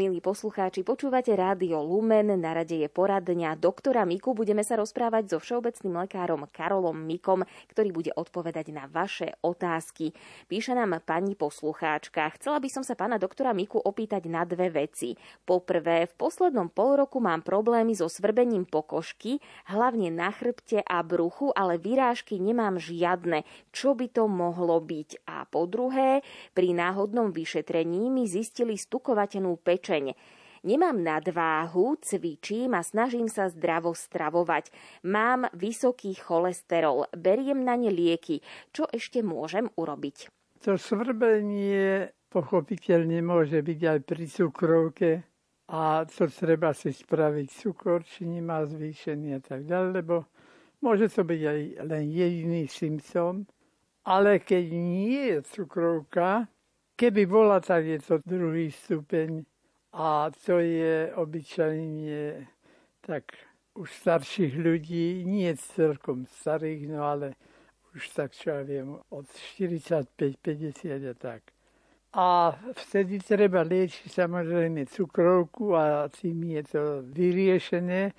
Milí poslucháči, počúvate rádio Lumen, na rade je poradňa doktora Miku. Budeme sa rozprávať so všeobecným lekárom Karolom Mikom, ktorý bude odpovedať na vaše otázky. Píše nám pani poslucháčka. Chcela by som sa pána doktora Miku opýtať na dve veci. Poprvé, v poslednom pol roku mám problémy so svrbením pokožky, hlavne na chrbte a bruchu, ale vyrážky nemám žiadne. Čo by to mohlo byť? A po druhé, pri náhodnom vyšetrení mi zistili stukovatenú peč pečeň. Nemám nadváhu, cvičím a snažím sa zdravo stravovať. Mám vysoký cholesterol, beriem na ne lieky. Čo ešte môžem urobiť? To svrbenie pochopiteľne môže byť aj pri cukrovke a to treba si spraviť cukor, či nemá zvýšený a tak ďalej, lebo môže to byť aj len jediný symptóm. Ale keď nie je cukrovka, keby bola, tak je to druhý stupeň a to je obyčajne tak už starších ľudí, nie celkom starých, no ale už tak čo ja viem, od 45-50 a tak. A vtedy treba liečiť samozrejme cukrovku a tým je to vyriešené,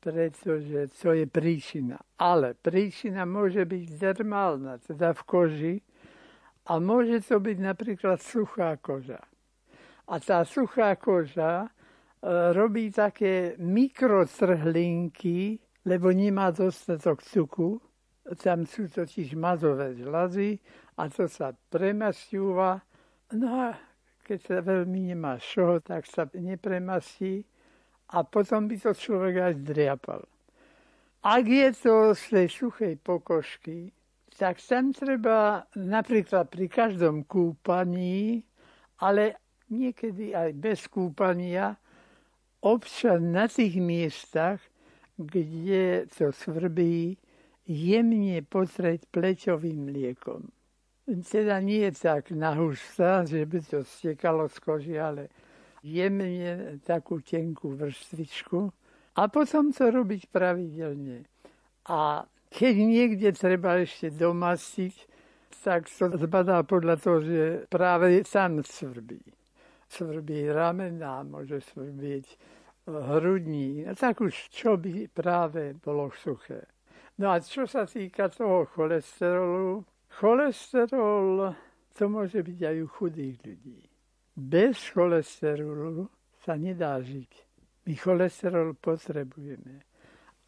pretože to je príčina. Ale príčina môže byť dermálna, teda v koži, a môže to byť napríklad suchá koža. A tá suchá koža e, robí také mikrotrhlinky, lebo nemá dostatok cuku. Tam sú totiž mazové žlazy a to sa premasťúva. No a keď sa veľmi nemá šoho, tak sa nepremastí a potom by to človek aj zdriapal. Ak je to z tej suchej pokožky, tak tam treba napríklad pri každom kúpaní, ale niekedy aj bez kúpania, občas na tých miestach, kde to svrbí, jemne potrieť pleťovým liekom. Teda nie tak nahústa, že by to stekalo z koži, ale jemne takú tenkú vrstvičku a potom to robiť pravidelne. A keď niekde treba ešte domastiť, tak to zbadá podľa toho, že práve tam svrbí svrbí ramena, môže svrbiť e, hrudní, a tak už čo by práve bolo suché. No a čo sa týka toho cholesterolu, cholesterol to môže byť aj u chudých ľudí. Bez cholesterolu sa nedá žiť. My cholesterol potrebujeme.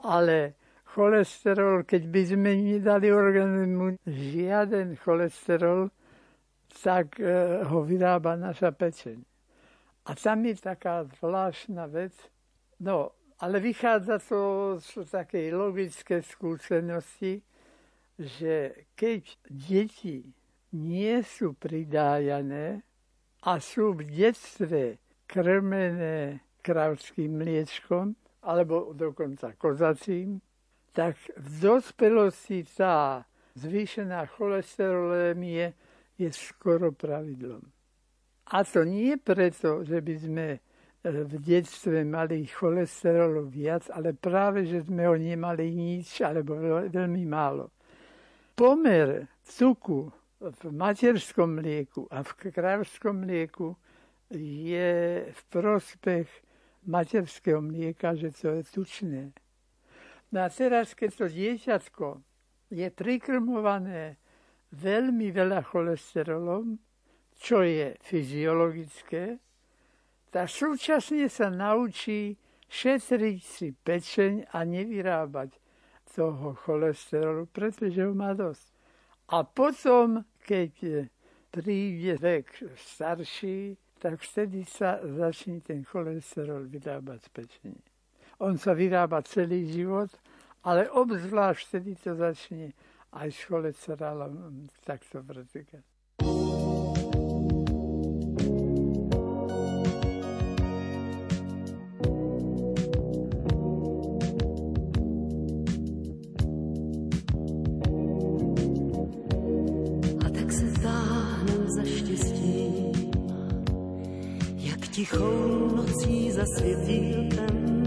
Ale cholesterol, keď by sme nedali organizmu žiaden cholesterol, tak e, ho vyrába naša pečeň. A tam je taká zvláštna vec, no, ale vychádza to z takej logické skúsenosti, že keď deti nie sú pridájané a sú v detstve krmené kravským mliečkom, alebo dokonca kozacím, tak v dospelosti tá zvýšená cholesterolémie je skoro pravidlom. A to nie preto, že by sme e, v detstve mali cholesterolu viac, ale práve, že sme ho nemali nič alebo veľmi málo. Pomer cuku v materskom mlieku a v kravskom mlieku je v prospech materského mlieka, že to je tučné. No a teraz, keď to dieťatko je prikrmované veľmi veľa cholesterolom, čo je fyziologické, tak súčasne sa naučí šetriť si pečeň a nevyrábať toho cholesterolu, pretože ho má dosť. A potom, keď príde vek starší, tak vtedy sa začne ten cholesterol vyrábať z pečenie. On sa vyrába celý život, ale obzvlášť vtedy to začne aj s cholesterolom takto pretekať. Tichou nocí za světílkem.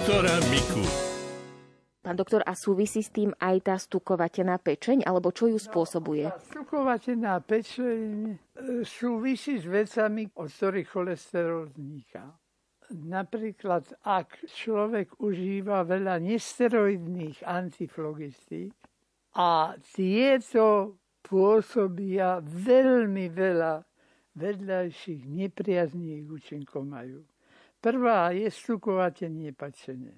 Doktora Miku. Pán doktor, a súvisí s tým aj tá stukovatená pečeň, alebo čo ju spôsobuje? Stukovatená pečeň e, súvisí s vecami, od ktorých cholesterol vzniká. Napríklad, ak človek užíva veľa nesteroidných antiflogistík a tieto pôsobia veľmi veľa vedľajších nepriaznivých účinkov majú. Prvá je stukovatenie pačenie.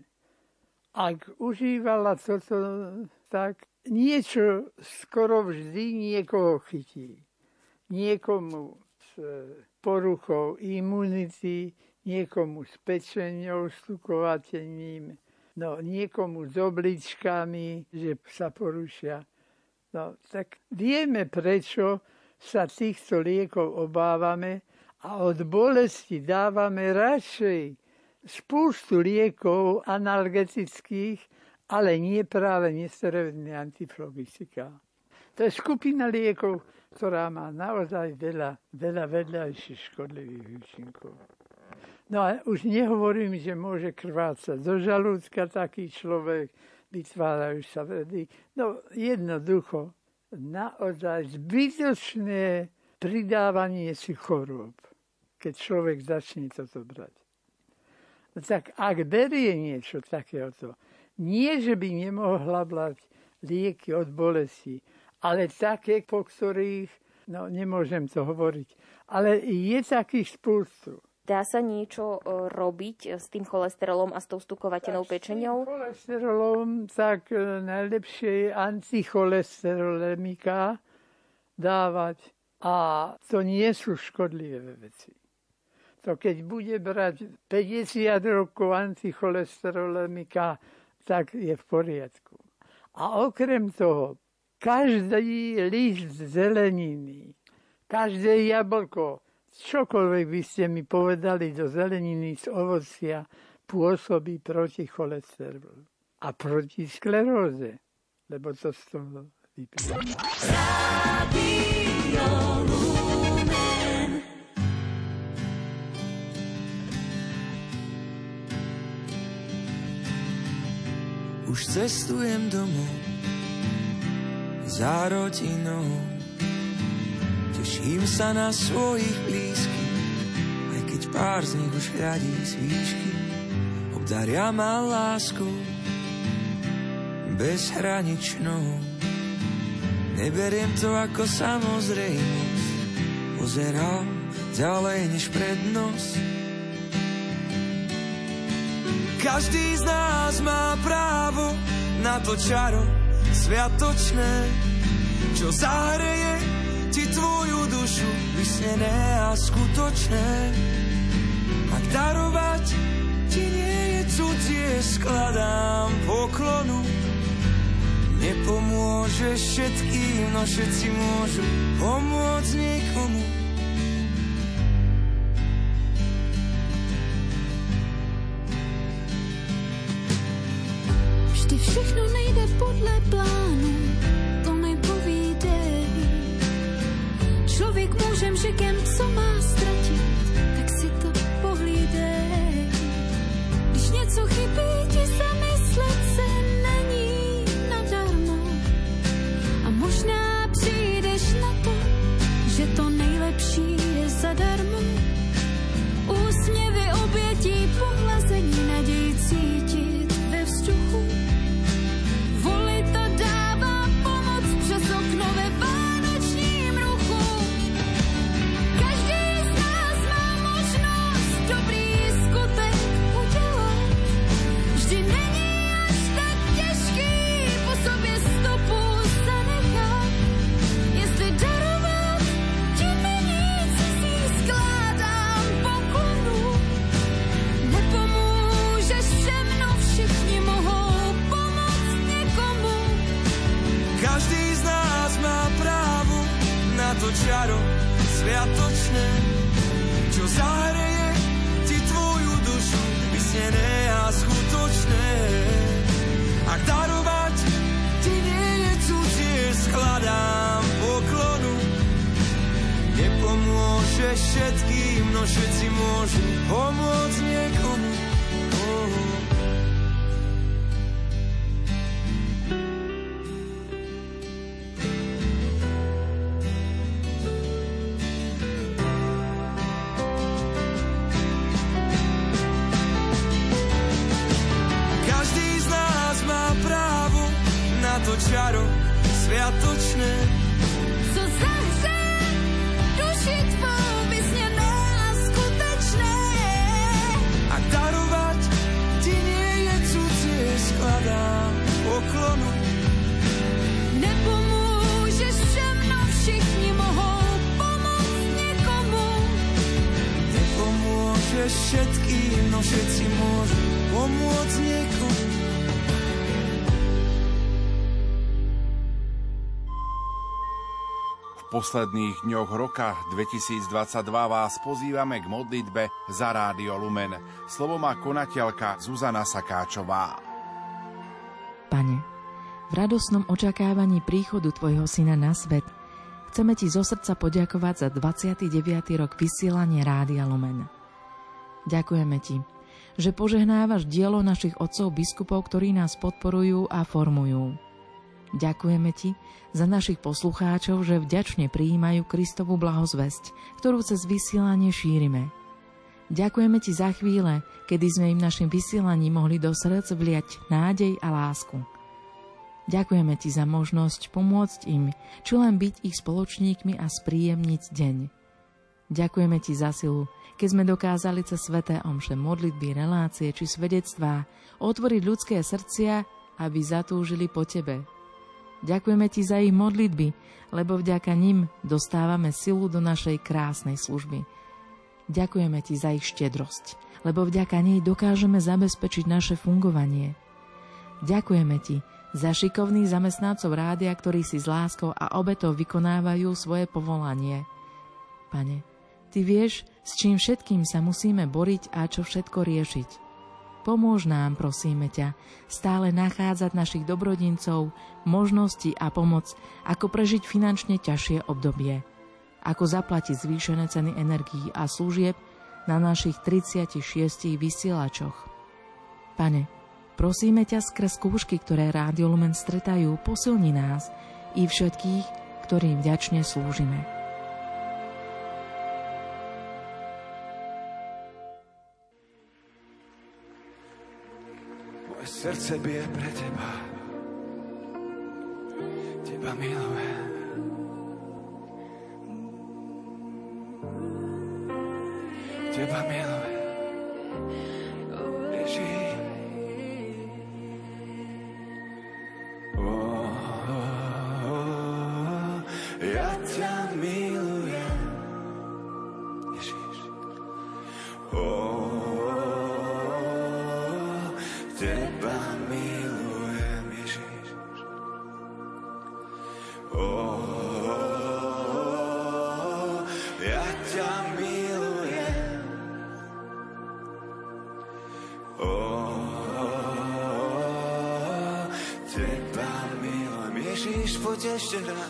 Ak užívala toto, tak niečo skoro vždy niekoho chytí. Niekomu s poruchou imunity, niekomu s pečenou, stukovatením, no niekomu s obličkami, že sa porušia. No, tak vieme, prečo sa týchto liekov obávame a od bolesti dávame radšej spústu liekov analgetických, ale nie práve nesteroidné antiflogistika. To je skupina liekov, ktorá má naozaj veľa, veľa vedľajších škodlivých účinkov. No a už nehovorím, že môže krvácať do žalúdka taký človek, vytvárajú sa vredy. No jednoducho, naozaj zbytočné pridávanie si chorôb, keď človek začne toto brať. No tak ak berie niečo takéhoto, nie, že by nemohla brať lieky od bolesti, ale také, po ktorých, no nemôžem to hovoriť, ale je takých spústu. Dá sa niečo e, robiť s tým cholesterolom a s tou stukovateľnou pečenou? Cholesterolom, tak e, najlepšie je anticholesterolemiká dávať a to nie sú škodlivé veci. To keď bude brať 50 rokov anticholesterolemiká, tak je v poriadku. A okrem toho, každý list zeleniny, každé jablko, čokoľvek by ste mi povedali do zeleniny z ovocia, pôsobí proti cholesterolu a proti skleróze, lebo to z toho vyplýva. Už cestujem domov za rodinou. Teším sa na svojich blízkych, aj keď pár z nich už hľadí z. Obdaria ma láskou bezhraničnou. Neberiem to ako samozrejmosť, pozerám ďalej než prednosť. Každý z nás má právo na to čaro sviatočné, čo zahreje ti tvoju dušu vysnené a skutočné. Ak darovať ti nie je cudzie, skladám poklonu. Nepomôžeš všetkým, no všetci môžu pomôcť niekomu. Posledných dňoch roka 2022 vás pozývame k modlitbe za Rádio Lumen. Slovo má konateľka Zuzana Sakáčová. Pane, v radosnom očakávaní príchodu Tvojho Syna na svet chceme Ti zo srdca poďakovať za 29. rok vysielania Rádia Lumen. Ďakujeme Ti, že požehnávaš dielo našich otcov biskupov, ktorí nás podporujú a formujú. Ďakujeme Ti za našich poslucháčov, že vďačne prijímajú Kristovu blahozvesť, ktorú cez vysielanie šírime. Ďakujeme Ti za chvíle, kedy sme im našim vysielaním mohli do srdc vliať nádej a lásku. Ďakujeme Ti za možnosť pomôcť im, čo len byť ich spoločníkmi a spríjemniť deň. Ďakujeme Ti za silu, keď sme dokázali cez sveté omše modlitby, relácie či svedectvá otvoriť ľudské srdcia, aby zatúžili po Tebe. Ďakujeme Ti za ich modlitby, lebo vďaka nim dostávame silu do našej krásnej služby – Ďakujeme Ti za ich štedrosť, lebo vďaka nej dokážeme zabezpečiť naše fungovanie. Ďakujeme Ti za šikovných zamestnancov rádia, ktorí si s láskou a obetou vykonávajú svoje povolanie. Pane, Ty vieš, s čím všetkým sa musíme boriť a čo všetko riešiť. Pomôž nám, prosíme ťa, stále nachádzať našich dobrodincov, možnosti a pomoc, ako prežiť finančne ťažšie obdobie – ako zaplatiť zvýšené ceny energií a služieb na našich 36 vysielačoch. Pane, prosíme ťa skrz skúšky, ktoré Rádio Lumen stretajú, posilni nás i všetkých, ktorým vďačne slúžime. Moje srdce bije pre teba. Teba milujem. Christian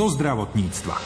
zo zdravotníctva.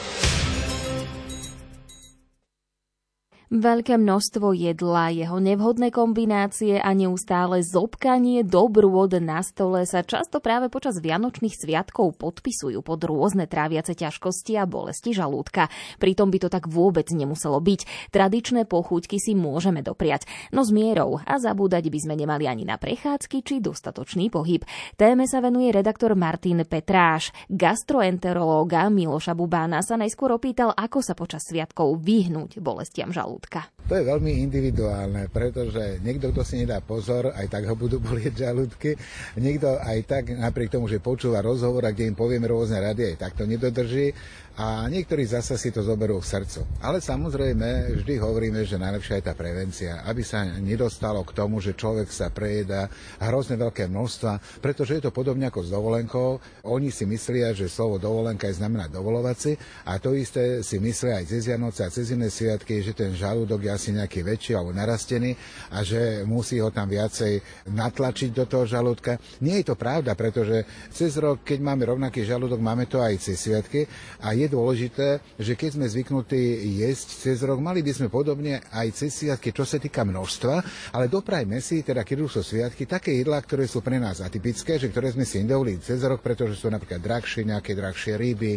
Veľké množstvo jedla, jeho nevhodné kombinácie a neustále zobkanie dobrôd na stole sa často práve počas vianočných sviatkov podpisujú pod rôzne tráviace ťažkosti a bolesti žalúdka. Pritom by to tak vôbec nemuselo byť. Tradičné pochúťky si môžeme dopriať, no s mierou a zabúdať by sme nemali ani na prechádzky či dostatočný pohyb. Téme sa venuje redaktor Martin Petráš. Gastroenterológa Miloša Bubána sa najskôr opýtal, ako sa počas sviatkov vyhnúť bolestiam žalúdka žalúdka. To je veľmi individuálne, pretože niekto, kto si nedá pozor, aj tak ho budú bolieť žalúdky. Niekto aj tak, napriek tomu, že počúva rozhovor a kde im povieme rôzne rady, aj tak to nedodrží a niektorí zasa si to zoberú v srdcu. Ale samozrejme, vždy hovoríme, že najlepšia je tá prevencia, aby sa nedostalo k tomu, že človek sa prejedá hrozne veľké množstva, pretože je to podobne ako s dovolenkou. Oni si myslia, že slovo dovolenka je znamená dovolovať si a to isté si myslia aj cez Vianoce a cez iné sviatky, že ten žalúdok asi nejaký väčší alebo narastený a že musí ho tam viacej natlačiť do toho žalúdka. Nie je to pravda, pretože cez rok, keď máme rovnaký žalúdok, máme to aj cez sviatky a je dôležité, že keď sme zvyknutí jesť cez rok, mali by sme podobne aj cez sviatky, čo sa týka množstva, ale doprajme si, teda keď už sú sviatky, také jedlá, ktoré sú pre nás atypické, že ktoré sme si nedovolili cez rok, pretože sú napríklad drahšie, nejaké drahšie ryby,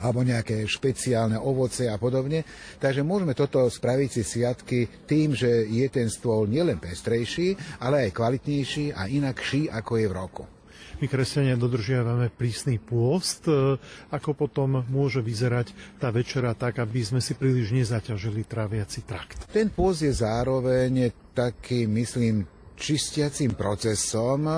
alebo nejaké špeciálne ovoce a podobne. Takže môžeme toto spraviť si sviatky tým, že je ten stôl nielen pestrejší, ale aj kvalitnejší a inakší, ako je v roku. My kresťania dodržiavame prísny pôst. E, ako potom môže vyzerať tá večera tak, aby sme si príliš nezaťažili tráviaci trakt? Ten pôst je zároveň taký, myslím, čistiacím procesom, e,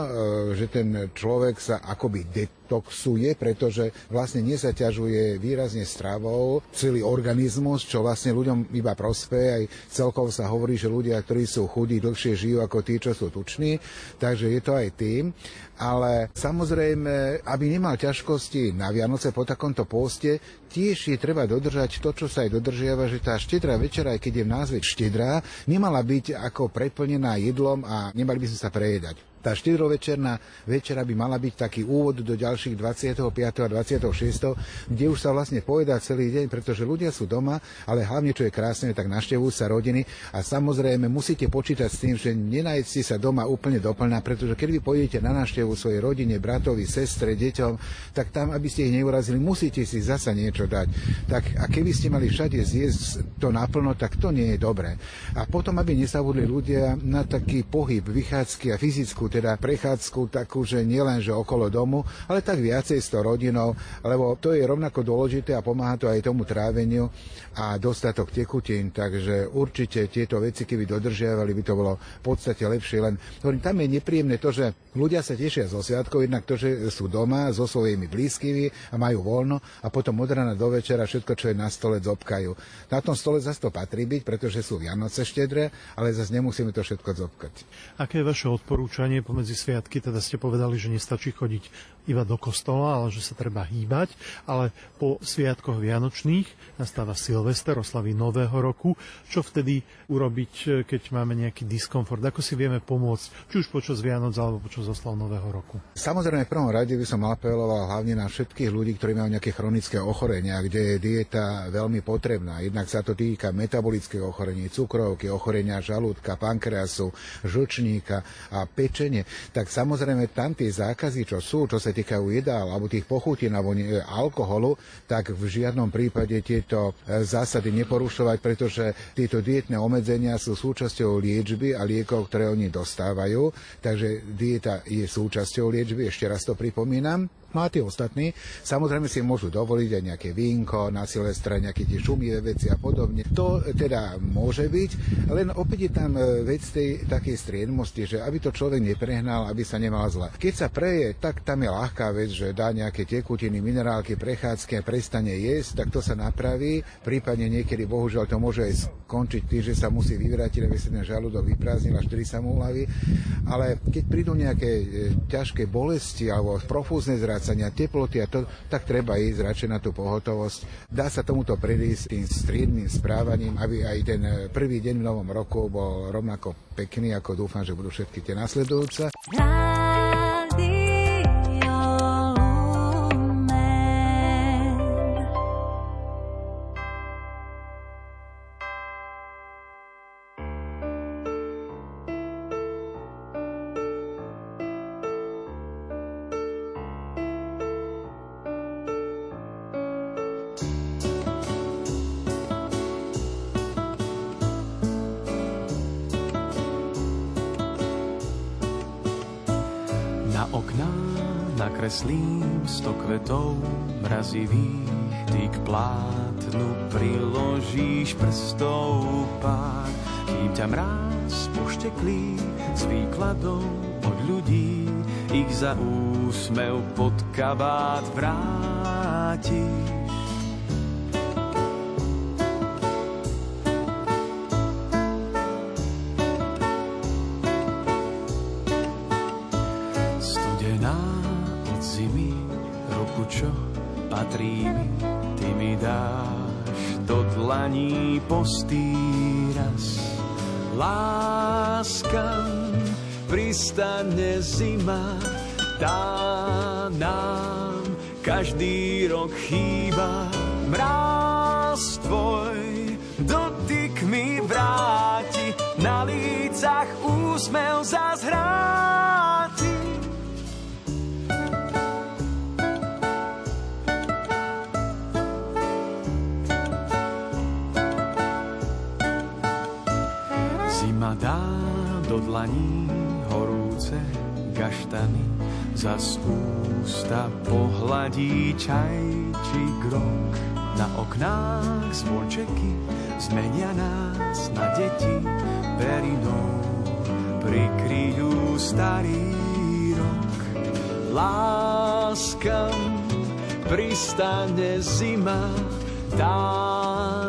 že ten človek sa akoby detoxuje, pretože vlastne nezaťažuje výrazne stravou celý organizmus, čo vlastne ľuďom iba prospeje. Aj celkovo sa hovorí, že ľudia, ktorí sú chudí, dlhšie žijú ako tí, čo sú tuční. Takže je to aj tým ale samozrejme, aby nemal ťažkosti na Vianoce po takomto pôste, tiež je treba dodržať to, čo sa aj dodržiava, že tá štedrá večera, aj keď je v názve štedrá, nemala byť ako preplnená jedlom a nemali by sme sa prejedať. Tá štedrovečerná večera by mala byť taký úvod do ďalších 25. a 26., kde už sa vlastne povedá celý deň, pretože ľudia sú doma, ale hlavne, čo je krásne, tak naštevujú sa rodiny a samozrejme musíte počítať s tým, že nenajete sa doma úplne doplná, pretože keď vy pôjdete na návštevu svojej rodine, bratovi, sestre, deťom, tak tam, aby ste ich neurazili, musíte si zasa niečo dať. Tak a keby ste mali všade zjesť to naplno, tak to nie je dobré. A potom, aby nesabudli ľudia na taký pohyb, vychádzky a fyzickú teda prechádzku takú, že nielen, že okolo domu, ale tak viacej s tou rodinou, lebo to je rovnako dôležité a pomáha to aj tomu tráveniu a dostatok tekutín, takže určite tieto veci, keby dodržiavali, by to bolo v podstate lepšie. Len hovorím, tam je nepríjemné to, že ľudia sa tešia zo sviatkov, jednak to, že sú doma so svojimi blízkymi a majú voľno a potom od rána do večera všetko, čo je na stole, zobkajú. Na tom stole zase to patrí byť, pretože sú Vianoce štedré, ale zase nemusíme to všetko zobkať. Aké je vaše odporúčanie pomedzi sviatky, teda ste povedali, že nestačí chodiť iba do kostola, ale že sa treba hýbať, ale po sviatkoch vianočných nastáva Silvester, oslavy Nového roku. Čo vtedy urobiť, keď máme nejaký diskomfort? Ako si vieme pomôcť, či už počas Vianoc alebo počas oslav Nového roku? Samozrejme, v prvom rade by som apeloval hlavne na všetkých ľudí, ktorí majú nejaké chronické ochorenia, kde je dieta veľmi potrebná. Jednak sa to týka metabolických ochorení, cukrovky, ochorenia žalúdka, pankreasu, žlčníka a pečenie, tak samozrejme tam tie zákazy, čo sú, čo sa týkajú jedál alebo tých pochutín alebo alkoholu, tak v žiadnom prípade tieto e, zásady neporušovať, pretože tieto dietné obmedzenia sú súčasťou liečby a liekov, ktoré oni dostávajú. Takže dieta je súčasťou liečby, ešte raz to pripomínam. No a tí ostatní samozrejme si môžu dovoliť aj nejaké vínko, na Silvestra nejaké tie šumivé veci a podobne. To teda môže byť, len opäť je tam e, vec tej takej striedmosti, že aby to človek neprehnal, aby sa nemal zle. Keď sa preje, tak tam je ľahká vec, že dá nejaké tekutiny, minerálky, prechádzky a prestane jesť, tak to sa napraví. Prípadne niekedy, bohužiaľ, to môže aj skončiť tým, že sa musí vyvrátiť, aby sa ten žalúdok vyprázdnil, až vtedy sa mu uľaví. Ale keď prídu nejaké e, ťažké bolesti alebo profúzne zrad strácania teploty a to, tak treba ísť radšej na tú pohotovosť. Dá sa tomuto predísť tým striedným správaním, aby aj ten prvý deň v novom roku bol rovnako pekný, ako dúfam, že budú všetky tie nasledujúce. Nakreslím sto kvetov mrazivých, ty k plátnu priložíš prstov pár, kým ťa mráz pošteklí z výkladov od ľudí, ich za úsmev pod kabát vrátiš. Dlaní postýraz. Láskam pristane zima, tá nám každý rok chýba. Mráz tvoj dotyk mi vráti, na lícach úsmev zazhráti. Do dlaní horúce gaštany, za ústa pohladí čaj či grok. Na oknách zvončeky zmenia nás na deti, perinou prikryjú starý rok. Láskam pristane zima, tá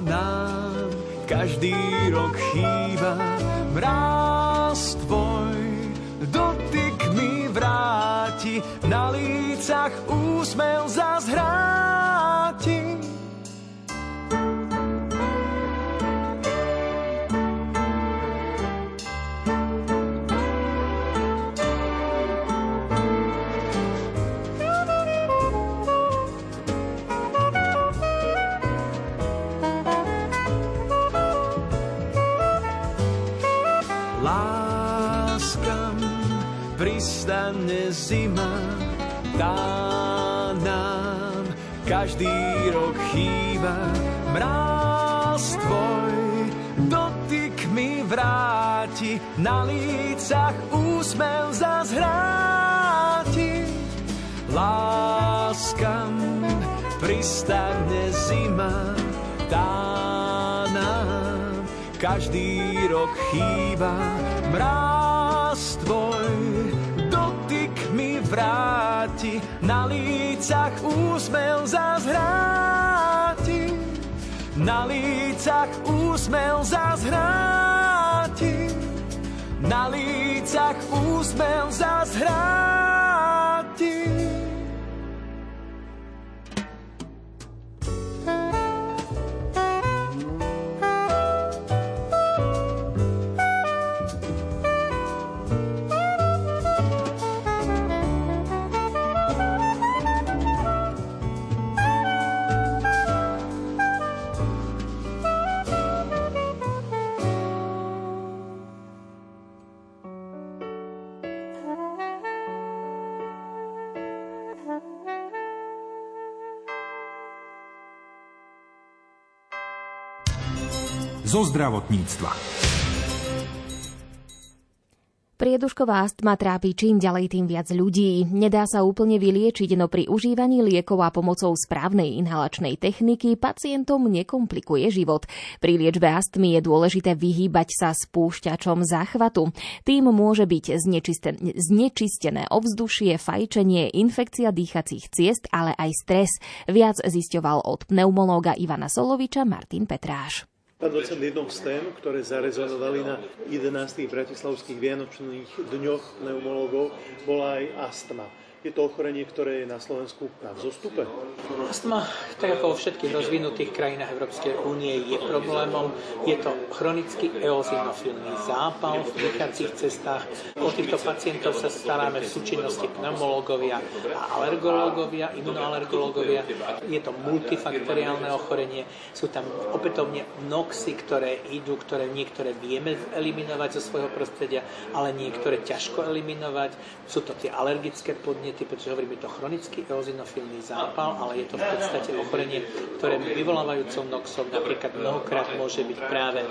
nám každý rok chýba. Mráz tvoj dotyk mi vráti, na lícach úsmev zazhráti. Pristane zima, tá nám každý rok chýba. Mráz tvoj dotyk mi vráti, na lícach úsmev zazhráti. Láskam pristane zima, tá nám každý rok chýba. Mráz tvoj vráti, na lícach úsmev zazhráti. Na lícach úsmev zazhráti. Na lícach úsmev zazhráti. Zo zdravotníctva. Priedušková astma trápi čím ďalej tým viac ľudí. Nedá sa úplne vyliečiť, no pri užívaní liekov a pomocou správnej inhalačnej techniky pacientom nekomplikuje život. Pri liečbe astmy je dôležité vyhýbať sa spúšťačom záchvatu. Tým môže byť znečistené, znečistené ovzdušie, fajčenie, infekcia dýchacích ciest, ale aj stres. Viac zisťoval od pneumológa Ivana Soloviča Martin Petráš. Pán docent, jednou z tém, ktoré zarezonovali na 11. bratislavských vianočných dňoch pneumológov, bola aj astma. Je to ochorenie, ktoré je na Slovensku na vzostupe? Astma, tak ako vo všetkých rozvinutých krajinách Európskej únie, je problémom. Je to chronický eozinofilný zápal v dýchacích cestách. O týchto pacientov sa staráme v súčinnosti pneumológovia a alergológovia, imunoalergológovia. Je to multifaktoriálne ochorenie. Sú tam opätovne noxy, ktoré idú, ktoré niektoré vieme eliminovať zo svojho prostredia, ale niektoré ťažko eliminovať. Sú to tie alergické podnety, podnety, pretože hovoríme to chronický eozinofilný zápal, ale je to v podstate ochorenie, ktoré vyvolávajúcou noxom napríklad mnohokrát môže byť práve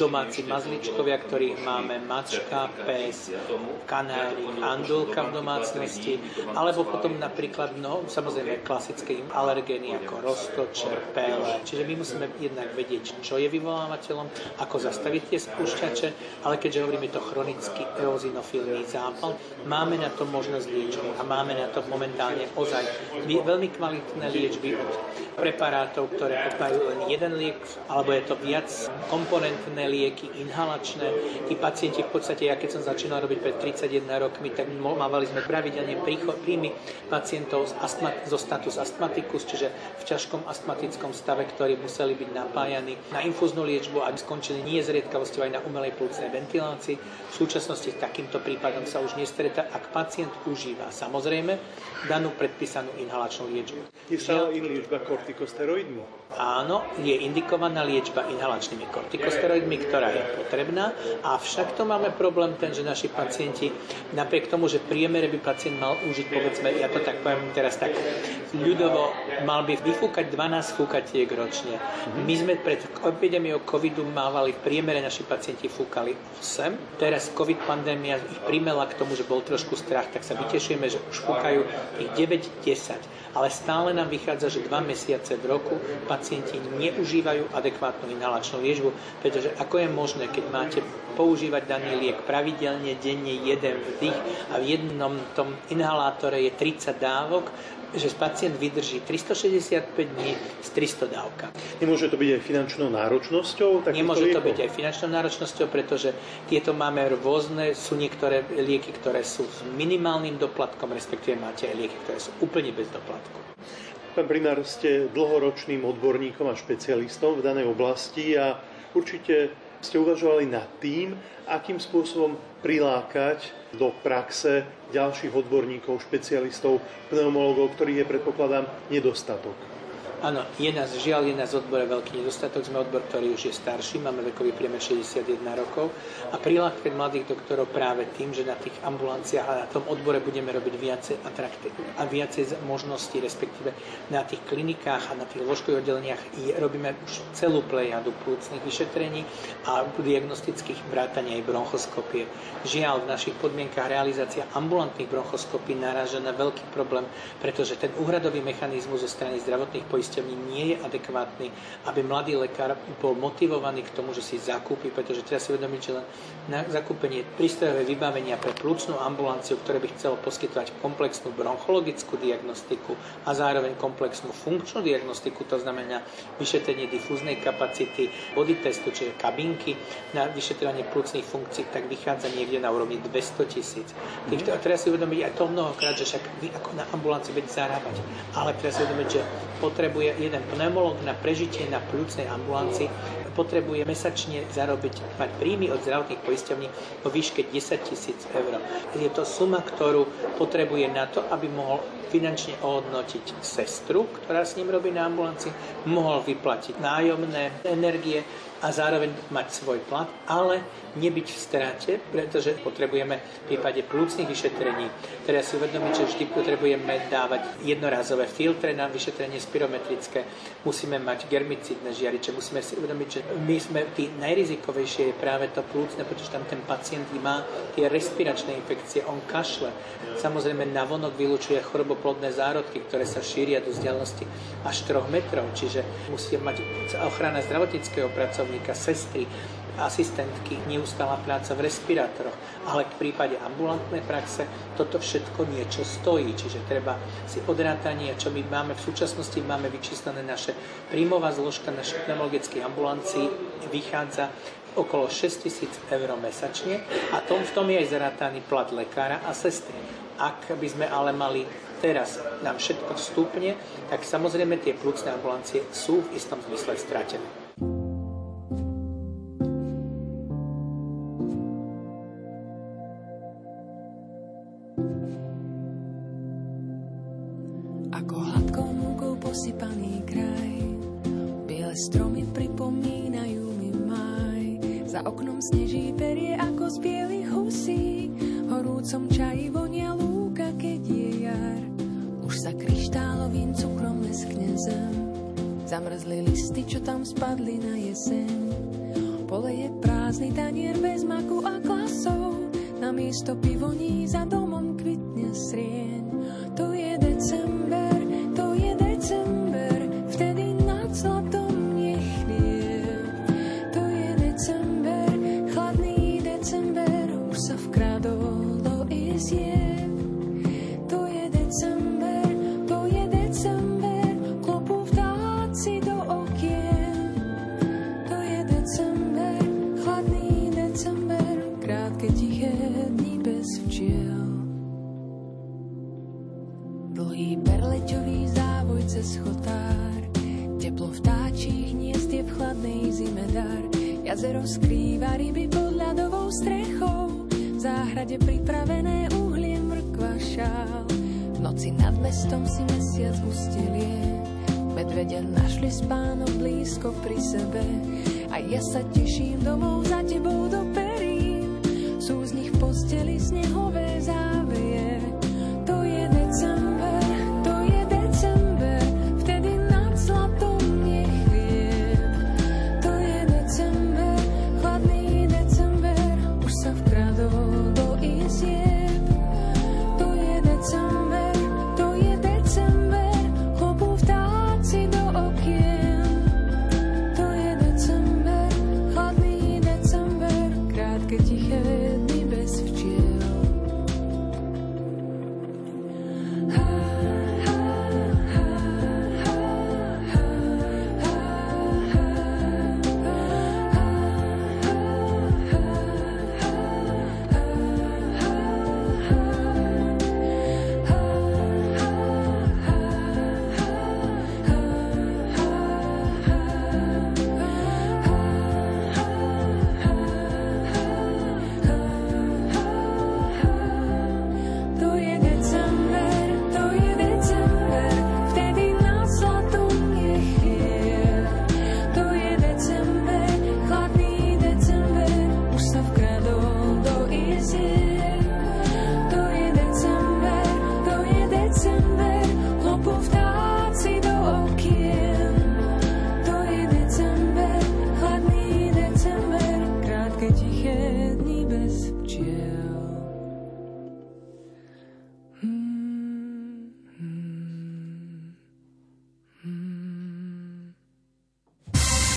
domáci mazličkovia, ktorých máme mačka, pes, kanári, andulka v domácnosti, alebo potom napríklad no, samozrejme klasické alergény ako roztoče, pele. Čiže my musíme jednak vedieť, čo je vyvolávateľom, ako zastaviť tie spúšťače, ale keďže hovoríme to chronický eozinofilný zápal, máme na to možnosť liečby a na to momentálne ozaj veľmi kvalitné liečby od preparátov, ktoré majú len jeden liek, alebo je to viac komponentné lieky, inhalačné. Tí pacienti v podstate, ja keď som začínal robiť pred 31 rokmi, tak mávali sme pravidelne príjmy pacientov astmat, zo status astmaticus, čiže v ťažkom astmatickom stave, ktorí museli byť napájani na infúznu liečbu a skončili nie zriedkavosťou aj na umelej plúcnej ventilácii. V súčasnosti takýmto prípadom sa už nestretá, ak pacient užíva samozrejme danú predpísanú inhalačnú liečbu. Je sa in liečba kortikosteroidmi? Áno, je indikovaná liečba inhalačnými kortikosteroidmi, ktorá je potrebná, avšak to máme problém ten, že naši pacienti, napriek tomu, že priemere by pacient mal užiť, povedzme, ja to tak poviem teraz tak ľudovo, mal by vyfúkať 12 fúkatiek ročne. My sme pred epidémiou covidu mávali v priemere naši pacienti fúkali 8, teraz covid pandémia ich primela k tomu, že bol trošku strach, tak sa vytešujeme, že už fúkajú tých 9-10 ale stále nám vychádza, že dva mesiace v roku pacienti neužívajú adekvátnu inhalačnú liečbu, pretože ako je možné, keď máte používať daný liek pravidelne, denne jeden vdych a v jednom tom inhalátore je 30 dávok, že pacient vydrží 365 dní s 300 dávka. Nemôže to byť aj finančnou náročnosťou? Nemôže to liekov? byť aj finančnou náročnosťou, pretože tieto máme rôzne, sú niektoré lieky, ktoré sú s minimálnym doplatkom, respektíve máte aj lieky, ktoré sú úplne bez doplatku. Pán primár, ste dlhoročným odborníkom a špecialistom v danej oblasti a určite ste uvažovali nad tým, akým spôsobom prilákať do praxe ďalších odborníkov, špecialistov, pneumologov, ktorých je, predpokladám, nedostatok. Áno, je nás, žiaľ, je nás odbore veľký nedostatok. Sme odbor, ktorý už je starší, máme vekový priemer 61 rokov a prilákať mladých doktorov práve tým, že na tých ambulanciách a na tom odbore budeme robiť viacej atraktívne a viacej možností, respektíve na tých klinikách a na tých ložkových oddeleniach robíme už celú plejadu plúcnych vyšetrení a diagnostických vrátania aj bronchoskopie. Žiaľ, v našich podmienkach realizácia ambulantných bronchoskopí naráža na veľký problém, pretože ten úhradový mechanizmus zo strany zdravotných poistení poisťovní nie je adekvátny, aby mladý lekár bol motivovaný k tomu, že si zakúpi, pretože treba si uvedomiť, že len na zakúpenie prístrojové vybavenia pre plúcnú ambulanciu, ktoré by chcelo poskytovať komplexnú bronchologickú diagnostiku a zároveň komplexnú funkčnú diagnostiku, to znamená vyšetrenie difúznej kapacity, body testu, čiže kabinky na vyšetrovanie plúcnych funkcií, tak vychádza niekde na úrovni 200 tisíc. Mm. Treba si uvedomiť aj to mnohokrát, že však vy ako na ambulancii vedete zarábať, ale treba si uvedomiť, že potrebuje jeden pneumolog na prežitie na plúcnej ambulancii potrebuje mesačne zarobiť, mať príjmy od zdravotných poisťovní vo výške 10 tisíc eur. Je to suma, ktorú potrebuje na to, aby mohol finančne ohodnotiť sestru, ktorá s ním robí na ambulancii, mohol vyplatiť nájomné energie a zároveň mať svoj plat, ale nebyť v strate, pretože potrebujeme v prípade plúcnych vyšetrení. Teraz si uvedomiť, že vždy potrebujeme dávať jednorazové filtre na vyšetrenie spirometrické, musíme mať germicidné žiariče, musíme si uvedomiť, že my sme tí najrizikovejšie je práve to plúcne, pretože tam ten pacient má tie respiračné infekcie, on kašle. Samozrejme navonok vylučuje choroboplodné zárodky, ktoré sa šíria do vzdialenosti až 3 metrov, čiže musí mať ochrana zdravotníckého pracovníka, sestry, asistentky, neustála práca v respirátoroch, ale v prípade ambulantnej praxe toto všetko niečo stojí, čiže treba si odrátanie, čo my máme v súčasnosti, máme vyčíslené naše príjmová zložka našich pneumologických ambulancií, vychádza okolo 6 tisíc eur mesačne a tom, v tom je aj zarátaný plat lekára a sestry. Ak by sme ale mali teraz nám všetko vstupne, tak samozrejme tie plúcne ambulancie sú v istom zmysle stratené. Ako z Jazero skrýva ryby pod ľadovou strechou, v záhrade pripravené uhlie mrkva šál. V noci nad mestom si mesiac ustelie, medvedia našli spánok blízko pri sebe. A ja sa teším domov za tebou do dije